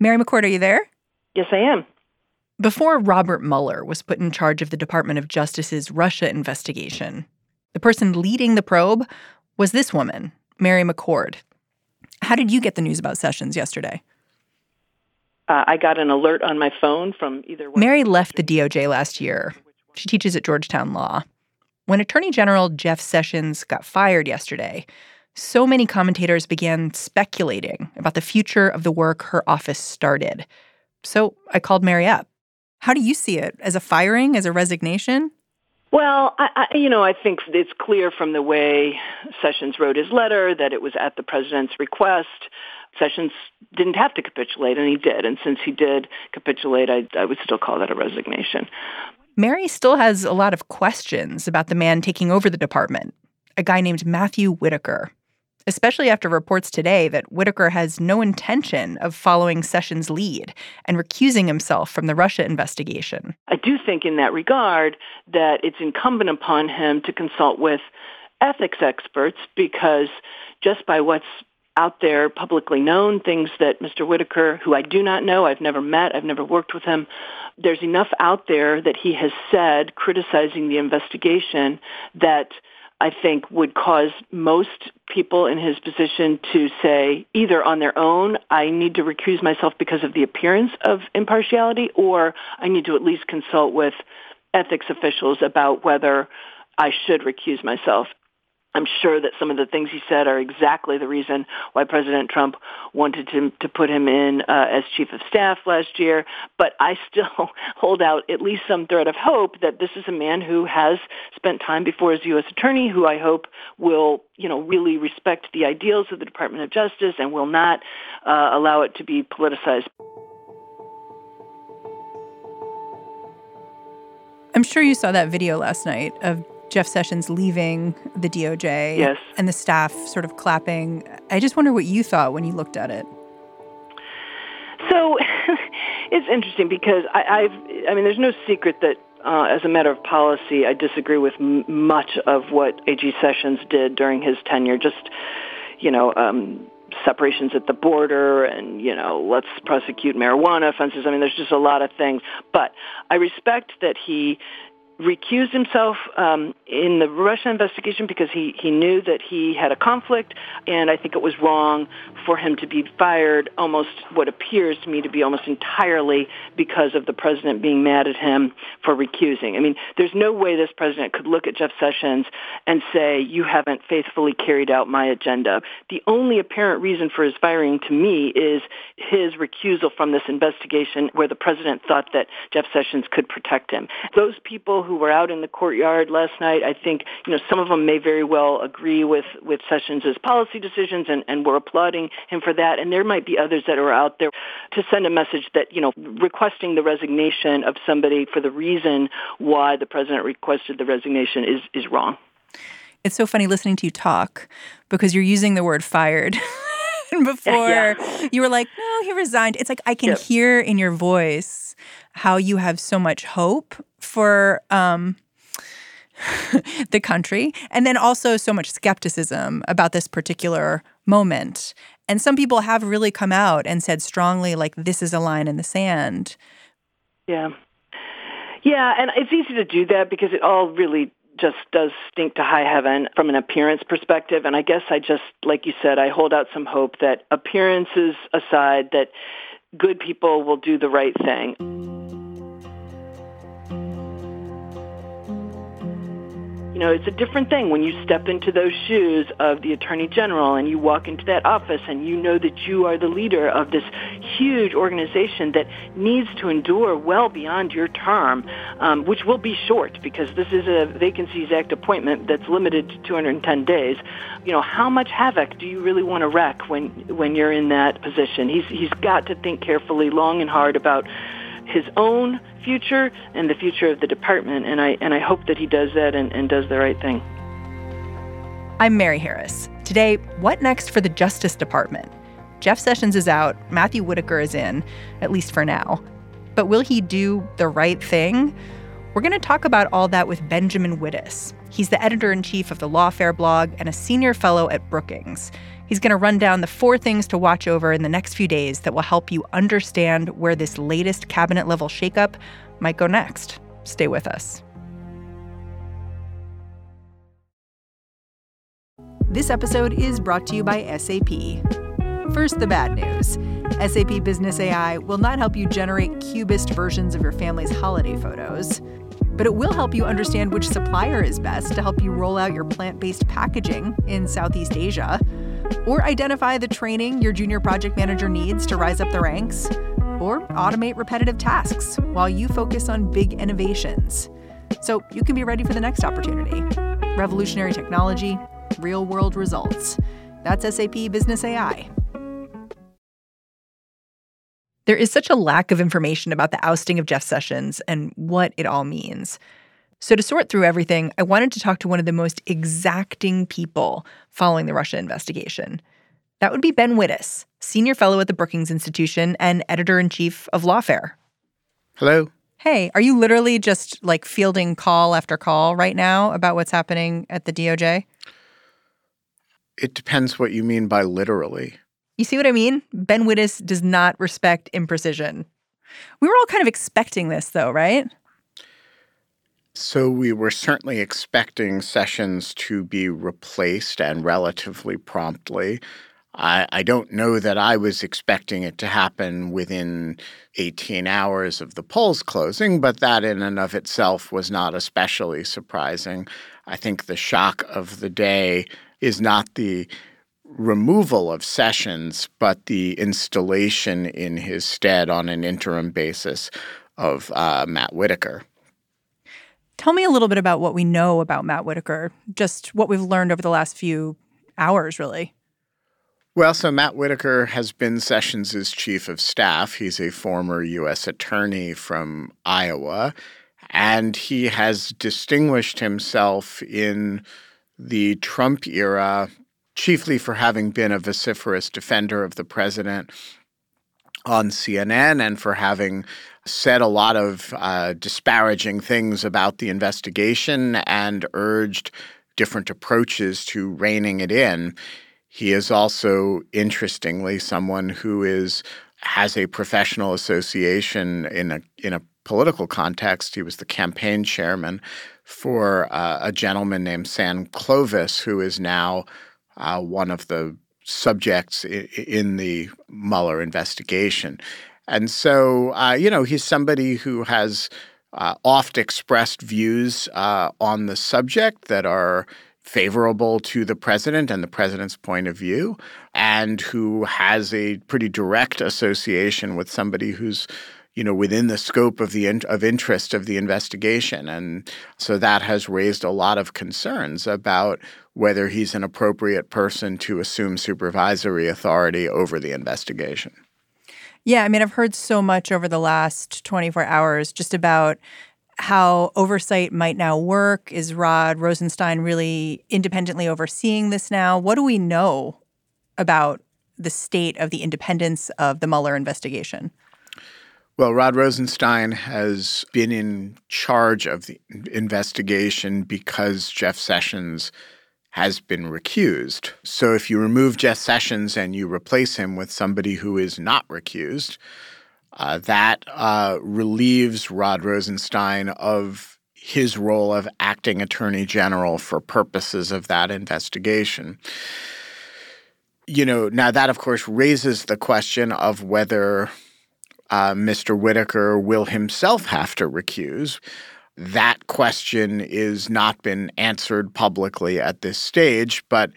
Mary McCord, are you there? Yes, I am. Before Robert Mueller was put in charge of the Department of Justice's Russia investigation, the person leading the probe was this woman, Mary McCord. How did you get the news about Sessions yesterday? Uh, I got an alert on my phone from either one. Mary left the DOJ last year. She teaches at Georgetown Law. When Attorney General Jeff Sessions got fired yesterday, so many commentators began speculating about the future of the work her office started. So I called Mary up. How do you see it? As a firing, as a resignation? Well, I, I, you know, I think it's clear from the way Sessions wrote his letter that it was at the president's request. Sessions didn't have to capitulate, and he did. And since he did capitulate, I, I would still call that a resignation. Mary still has a lot of questions about the man taking over the department, a guy named Matthew Whitaker especially after reports today that Whitaker has no intention of following Sessions' lead and recusing himself from the Russia investigation. I do think in that regard that it's incumbent upon him to consult with ethics experts because just by what's out there publicly known, things that Mr. Whitaker, who I do not know, I've never met, I've never worked with him, there's enough out there that he has said criticizing the investigation that I think would cause most people in his position to say either on their own, I need to recuse myself because of the appearance of impartiality, or I need to at least consult with ethics officials about whether I should recuse myself. I'm sure that some of the things he said are exactly the reason why President Trump wanted to, to put him in uh, as chief of staff last year. But I still hold out at least some thread of hope that this is a man who has spent time before as U.S. attorney, who I hope will, you know, really respect the ideals of the Department of Justice and will not uh, allow it to be politicized. I'm sure you saw that video last night of Jeff Sessions leaving the DOJ yes. and the staff sort of clapping. I just wonder what you thought when you looked at it. So it's interesting because I, I've, I mean, there's no secret that uh, as a matter of policy, I disagree with m- much of what A.G. Sessions did during his tenure. Just, you know, um, separations at the border and, you know, let's prosecute marijuana offenses. I mean, there's just a lot of things. But I respect that he recused himself um, in the Russia investigation because he, he knew that he had a conflict, and I think it was wrong for him to be fired almost what appears to me to be almost entirely because of the president being mad at him for recusing. I mean, there's no way this president could look at Jeff Sessions and say, you haven't faithfully carried out my agenda. The only apparent reason for his firing to me is his recusal from this investigation where the president thought that Jeff Sessions could protect him. Those people who were out in the courtyard last night, I think, you know, some of them may very well agree with, with Sessions' policy decisions and, and were applauding him for that. And there might be others that are out there to send a message that, you know, requesting the resignation of somebody for the reason why the president requested the resignation is, is wrong. It's so funny listening to you talk because you're using the word fired. before yeah. you were like, no, he resigned. It's like I can Yep. hear in your voice how you have so much hope for um, the country, and then also so much skepticism about this particular moment. And some people have really come out and said strongly, like, this is a line in the sand. Yeah. Yeah, and it's easy to do that because it all really just does stink to high heaven from an appearance perspective. And I guess I just, like you said, I hold out some hope that appearances aside, that good people will do the right thing. You know, it's a different thing when you step into those shoes of the Attorney General and you walk into that office and you know that you are the leader of this huge organization that needs to endure well beyond your term, um, which will be short because this is a Vacancies Act appointment that's limited to 210 days. You know, how much havoc do you really want to wreak when when you're in that position? He's he's got to think carefully, long and hard about his own future and the future of the department. And I and I hope that he does that and, and does the right thing. I'm Mary Harris. Today, what next for the Justice Department? Jeff Sessions is out, Matthew Whitaker is in, at least for now. But will he do the right thing? We're going to talk about all that with Benjamin Wittes. He's the editor in chief of the Lawfare blog and a senior fellow at Brookings. He's going to run down the four things to watch over in the next few days that will help you understand where this latest cabinet level shakeup might go next. Stay with us. This episode is brought to you by SAP. First, the bad news SAP Business AI will not help you generate cubist versions of your family's holiday photos but it will help you understand which supplier is best to help you roll out your plant based packaging in Southeast Asia, or identify the training your junior project manager needs to rise up the ranks, or automate repetitive tasks while you focus on big innovations. So you can be ready for the next opportunity. Revolutionary technology, real world results. That's SAP Business AI. There is such a lack of information about the ousting of Jeff Sessions and what it all means. So, to sort through everything, I wanted to talk to one of the most exacting people following the Russia investigation. That would be Ben Wittes, senior fellow at the Brookings Institution and editor in chief of Lawfare. Hello. Hey, are you literally just like fielding call after call right now about what's happening at the DOJ? It depends what you mean by literally. You see what I mean? Ben Wittes does not respect imprecision. We were all kind of expecting this, though, right? So we were certainly expecting Sessions to be replaced and relatively promptly. I, I, don't know that I was expecting it to happen within 18 hours of the polls closing, but that in and of itself was not especially surprising. I think the shock of the day is not the removal of Sessions, but the installation in his stead on an interim basis of uh, Matt Whitaker. Tell me a little bit about what we know about Matt Whitaker, just what we've learned over the last few hours, really. Well, so Matt Whitaker has been Sessions' chief of staff. He's a former U.S. attorney from Iowa, and he has distinguished himself in the Trump era chiefly for having been a vociferous defender of the president on CNN and for having said a lot of uh, disparaging things about the investigation and urged different approaches to reining it in. He is also, interestingly, someone who is has a professional association in a in a political context. He was the campaign chairman for uh, a gentleman named Sam Clovis, who is now uh, one of the subjects in the Mueller investigation. And so, uh, you know, he's somebody who has uh, oft expressed views uh, on the subject that are favorable to the president and the president's point of view, and who has a pretty direct association with somebody who's you know, within the scope of the in, of interest of the investigation, and so that has raised a lot of concerns about whether he's an appropriate person to assume supervisory authority over the investigation. Yeah, I mean, I've heard so much over the last 24 hours just about how oversight might now work. Is Rod Rosenstein really independently overseeing this now? What do we know about the state of the independence of the Mueller investigation? Well, Rod Rosenstein has been in charge of the investigation because Jeff Sessions has been recused. So if you remove Jeff Sessions and you replace him with somebody who is not recused, uh, that uh, relieves Rod Rosenstein of his role of acting attorney general for purposes of that investigation. You know, now that of course raises the question of whether uh, Mr. Whitaker will himself have to recuse. That question is not been answered publicly at this stage, but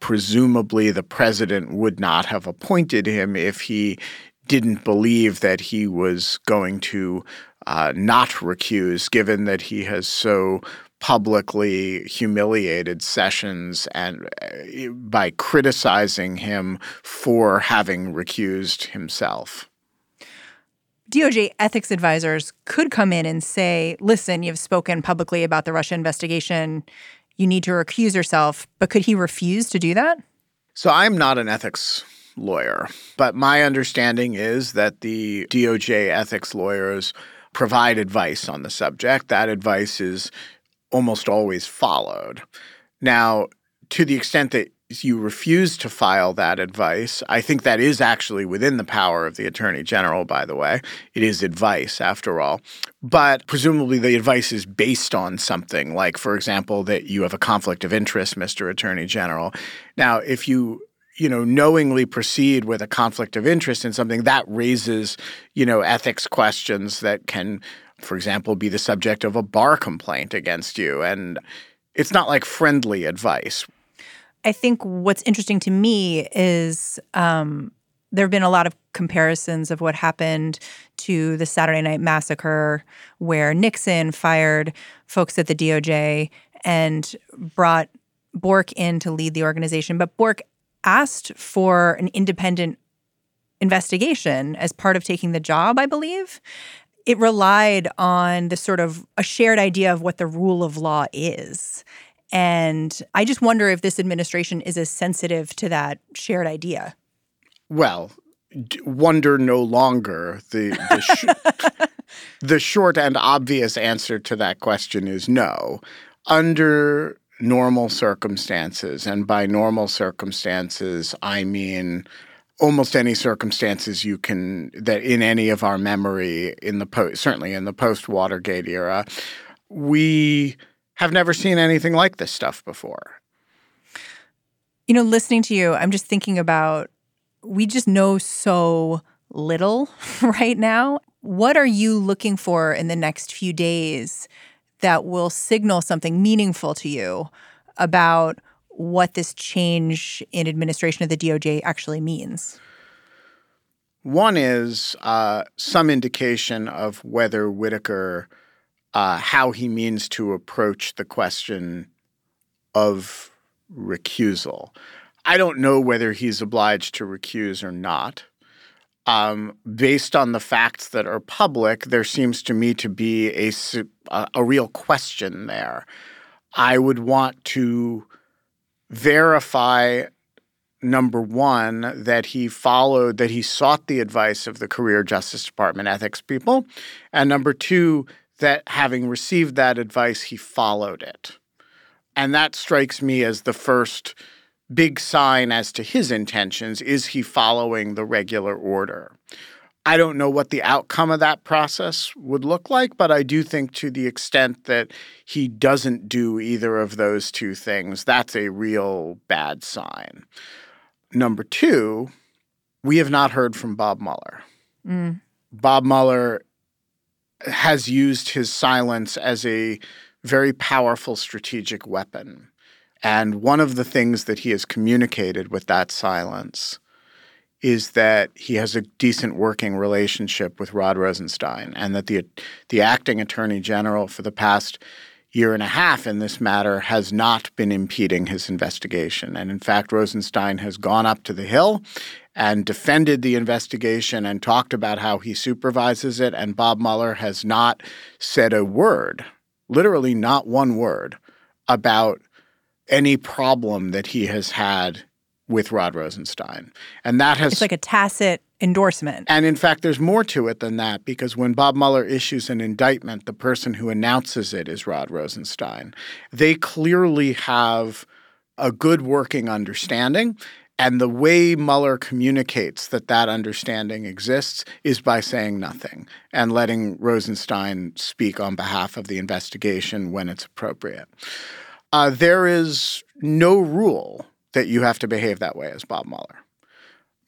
presumably the president would not have appointed him if he didn't believe that he was going to uh, not recuse, given that he has so publicly humiliated Sessions and uh, by criticizing him for having recused himself. DOJ ethics advisors could come in and say, listen, you've spoken publicly about the Russia investigation. You need to recuse yourself. But could he refuse to do that? So I'm not an ethics lawyer, but my understanding is that the DOJ ethics lawyers provide advice on the subject. That advice is almost always followed. Now, to the extent that you refuse to file that advice, I think that is actually within the power of the Attorney General, by the way. It is advice, after all. But presumably the advice is based on something, like, for example, that you have a conflict of interest, Mr. Attorney General. Now, if you you know knowingly proceed with a conflict of interest in something that raises you know ethics questions that can for example be the subject of a bar complaint against you and it's not like friendly advice I think what's interesting to me is um, there have been a lot of comparisons of what happened to the Saturday Night Massacre, where Nixon fired folks at the DOJ and brought Bork in to lead the organization. But Bork asked for an independent investigation as part of taking the job, I believe. It relied on the sort of a shared idea of what the rule of law is. And I just wonder if this administration is as sensitive to that shared idea. Well, wonder no longer. The the, sh- the short and obvious answer to that question is no. Under normal circumstances, and by normal circumstances, I mean almost any circumstances you can that in any of our memory in the post certainly in the post Watergate era, we have never seen anything like this stuff before. You know, listening to you, I'm just thinking about we just know so little right now. What are you looking for in the next few days that will signal something meaningful to you about what this change in administration of the DOJ actually means? One is uh, some indication of whether Whitaker uh, how he means to approach the question of recusal. I don't know whether he's obliged to recuse or not. Um, based on the facts that are public, there seems to me to be a, a, a real question there. I would want to verify number one, that he followed, that he sought the advice of the career Justice Department ethics people. And number two, that having received that advice, he followed it. And that strikes me as the first big sign as to his intentions. Is he following the regular order? I don't know what the outcome of that process would look like, but I do think to the extent that he doesn't do either of those two things, that's a real bad sign. Number two, we have not heard from Bob Mueller. Mm. Bob Mueller has used his silence as a very powerful strategic weapon. And one of the things that he has communicated with that silence is that he has a decent working relationship with Rod Rosenstein and that the the acting attorney general for the past year and a half in this matter has not been impeding his investigation. And in fact, Rosenstein has gone up to the Hill and defended the investigation and talked about how he supervises it. And Bob Mueller has not said a word, literally not one word, about any problem that he has had with Rod Rosenstein. And that has. It's like a tacit endorsement. And in fact, there's more to it than that because when Bob Mueller issues an indictment, the person who announces it is Rod Rosenstein. They clearly have a good working understanding. And the way Mueller communicates that that understanding exists is by saying nothing and letting Rosenstein speak on behalf of the investigation when it's appropriate. Uh, there is no rule that you have to behave that way as Bob Mueller.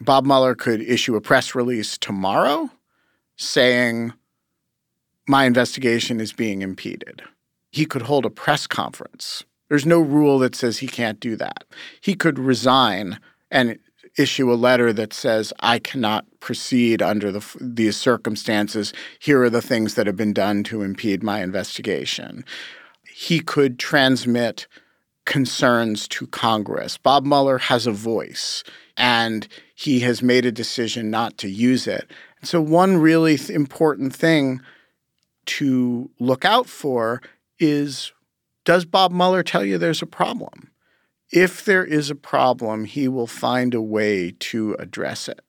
Bob Mueller could issue a press release tomorrow saying my investigation is being impeded. He could hold a press conference. There's no rule that says he can't do that. He could resign and issue a letter that says, I cannot proceed under the, these circumstances. Here are the things that have been done to impede my investigation. He could transmit concerns to Congress. Bob Mueller has a voice, and he has made a decision not to use it. So, one really th- important thing to look out for is does Bob Mueller tell you there's a problem? If there is a problem, he will find a way to address it.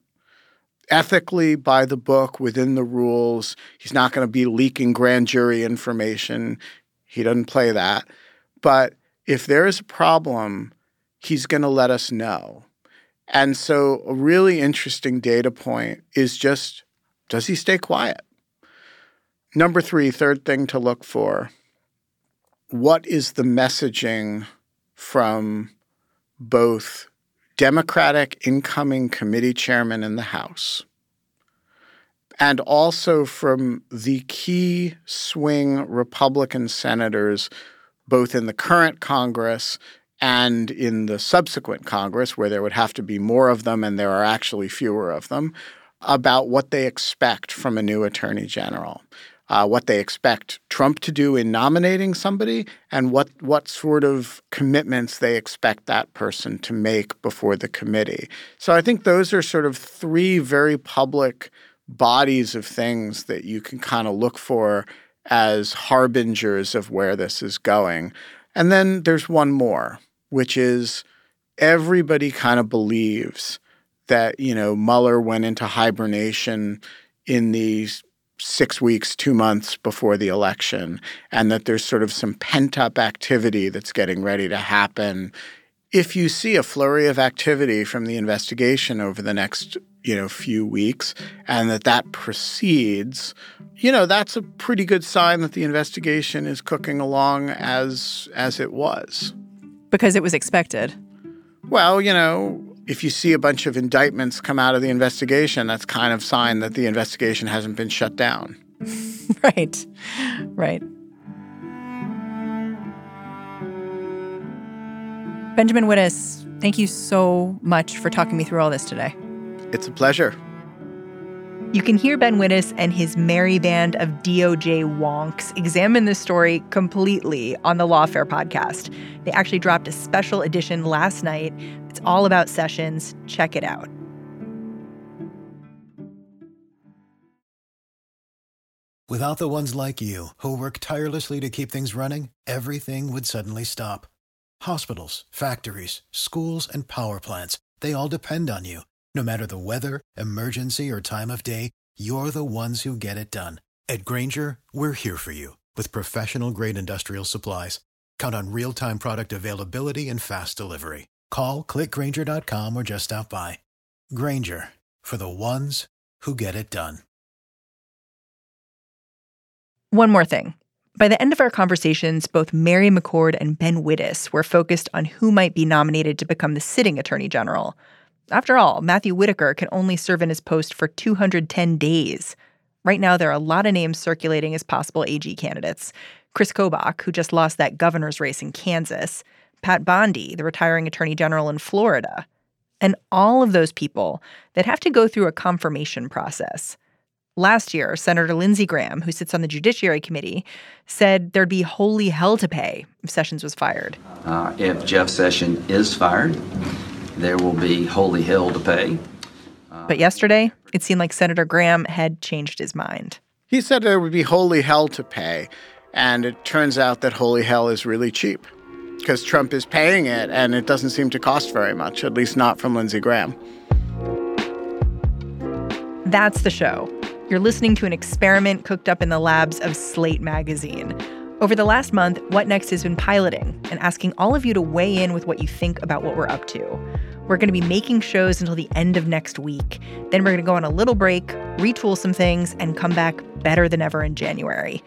Ethically, by the book, within the rules, he's not going to be leaking grand jury information. He doesn't play that. But if there is a problem, he's going to let us know. And so, a really interesting data point is just does he stay quiet? Number three, third thing to look for what is the messaging from both Democratic incoming committee chairman in the House and also from the key swing Republican senators, both in the current Congress and in the subsequent Congress, where there would have to be more of them and there are actually fewer of them, about what they expect from a new attorney general uh, what they expect Trump to do in nominating somebody and what what sort of commitments they expect that person to make before the committee. So I think those are sort of three very public bodies of things that you can kind of look for as harbingers of where this is going. And then there's one more, which is everybody kind of believes that, you know, Mueller went into hibernation in these six weeks, two months before the election, and that there's sort of some pent up activity that's getting ready to happen. If you see a flurry of activity from the investigation over the next you know few weeks and that that proceeds you know that's a pretty good sign that the investigation is cooking along as as it was because it was expected well you know if you see a bunch of indictments come out of the investigation, that's kind of sign that the investigation hasn't been shut down. right. Right. Benjamin Wittes, thank you so much for talking me through all this today. It's a pleasure. You can hear Ben Wittes and his merry band of DOJ wonks examine this story completely on the Lawfare podcast. They actually dropped a special edition last night. It's all about Sessions. Check it out. Without the ones like you, who work tirelessly to keep things running, everything would suddenly stop. Hospitals, factories, schools, and power plants, they all depend on you. No matter the weather, emergency, or time of day, you're the ones who get it done. At Grainger, we're here for you with professional grade industrial supplies. Count on real time product availability and fast delivery. Call clickgrainger.com or just stop by. Grainger for the ones who get it done. One more thing. By the end of our conversations, both Mary McCord and Ben Wittes were focused on who might be nominated to become the sitting attorney general. After all, Matthew Whitaker can only serve in his post for 210 days. Right now, there are a lot of names circulating as possible AG candidates. Chris Kobach, who just lost that governor's race in Kansas, Pam Bondi, the retiring attorney general in Florida, and all of those people that have to go through a confirmation process. Last year, Senator Lindsey Graham, who sits on the Judiciary Committee, said there'd be holy hell to pay if Sessions was fired. Uh, if Jeff Sessions is fired, there will be holy hell to pay. But yesterday, it seemed like Senator Graham had changed his mind. He said there would be holy hell to pay. And it turns out that holy hell is really cheap because Trump is paying it and it doesn't seem to cost very much, at least not from Lindsey Graham. That's the show. You're listening to an experiment cooked up in the labs of Slate Magazine. Over the last month, What Next has been piloting and asking all of you to weigh in with what you think about what we're up to. We're going to be making shows until the end of next week. Then we're going to go on a little break, retool some things, and come back better than ever in January.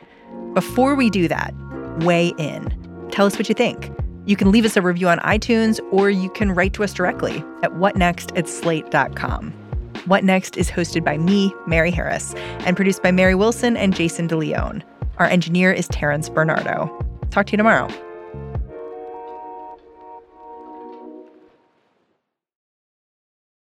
Before we do that, weigh in. Tell us what you think. You can leave us a review on iTunes or you can write to us directly at whatnext at slate.com. What Next is hosted by me, Mary Harris, and produced by Mary Wilson and Jason DeLeon. Our engineer is Terrence Bernardo. Talk to you tomorrow.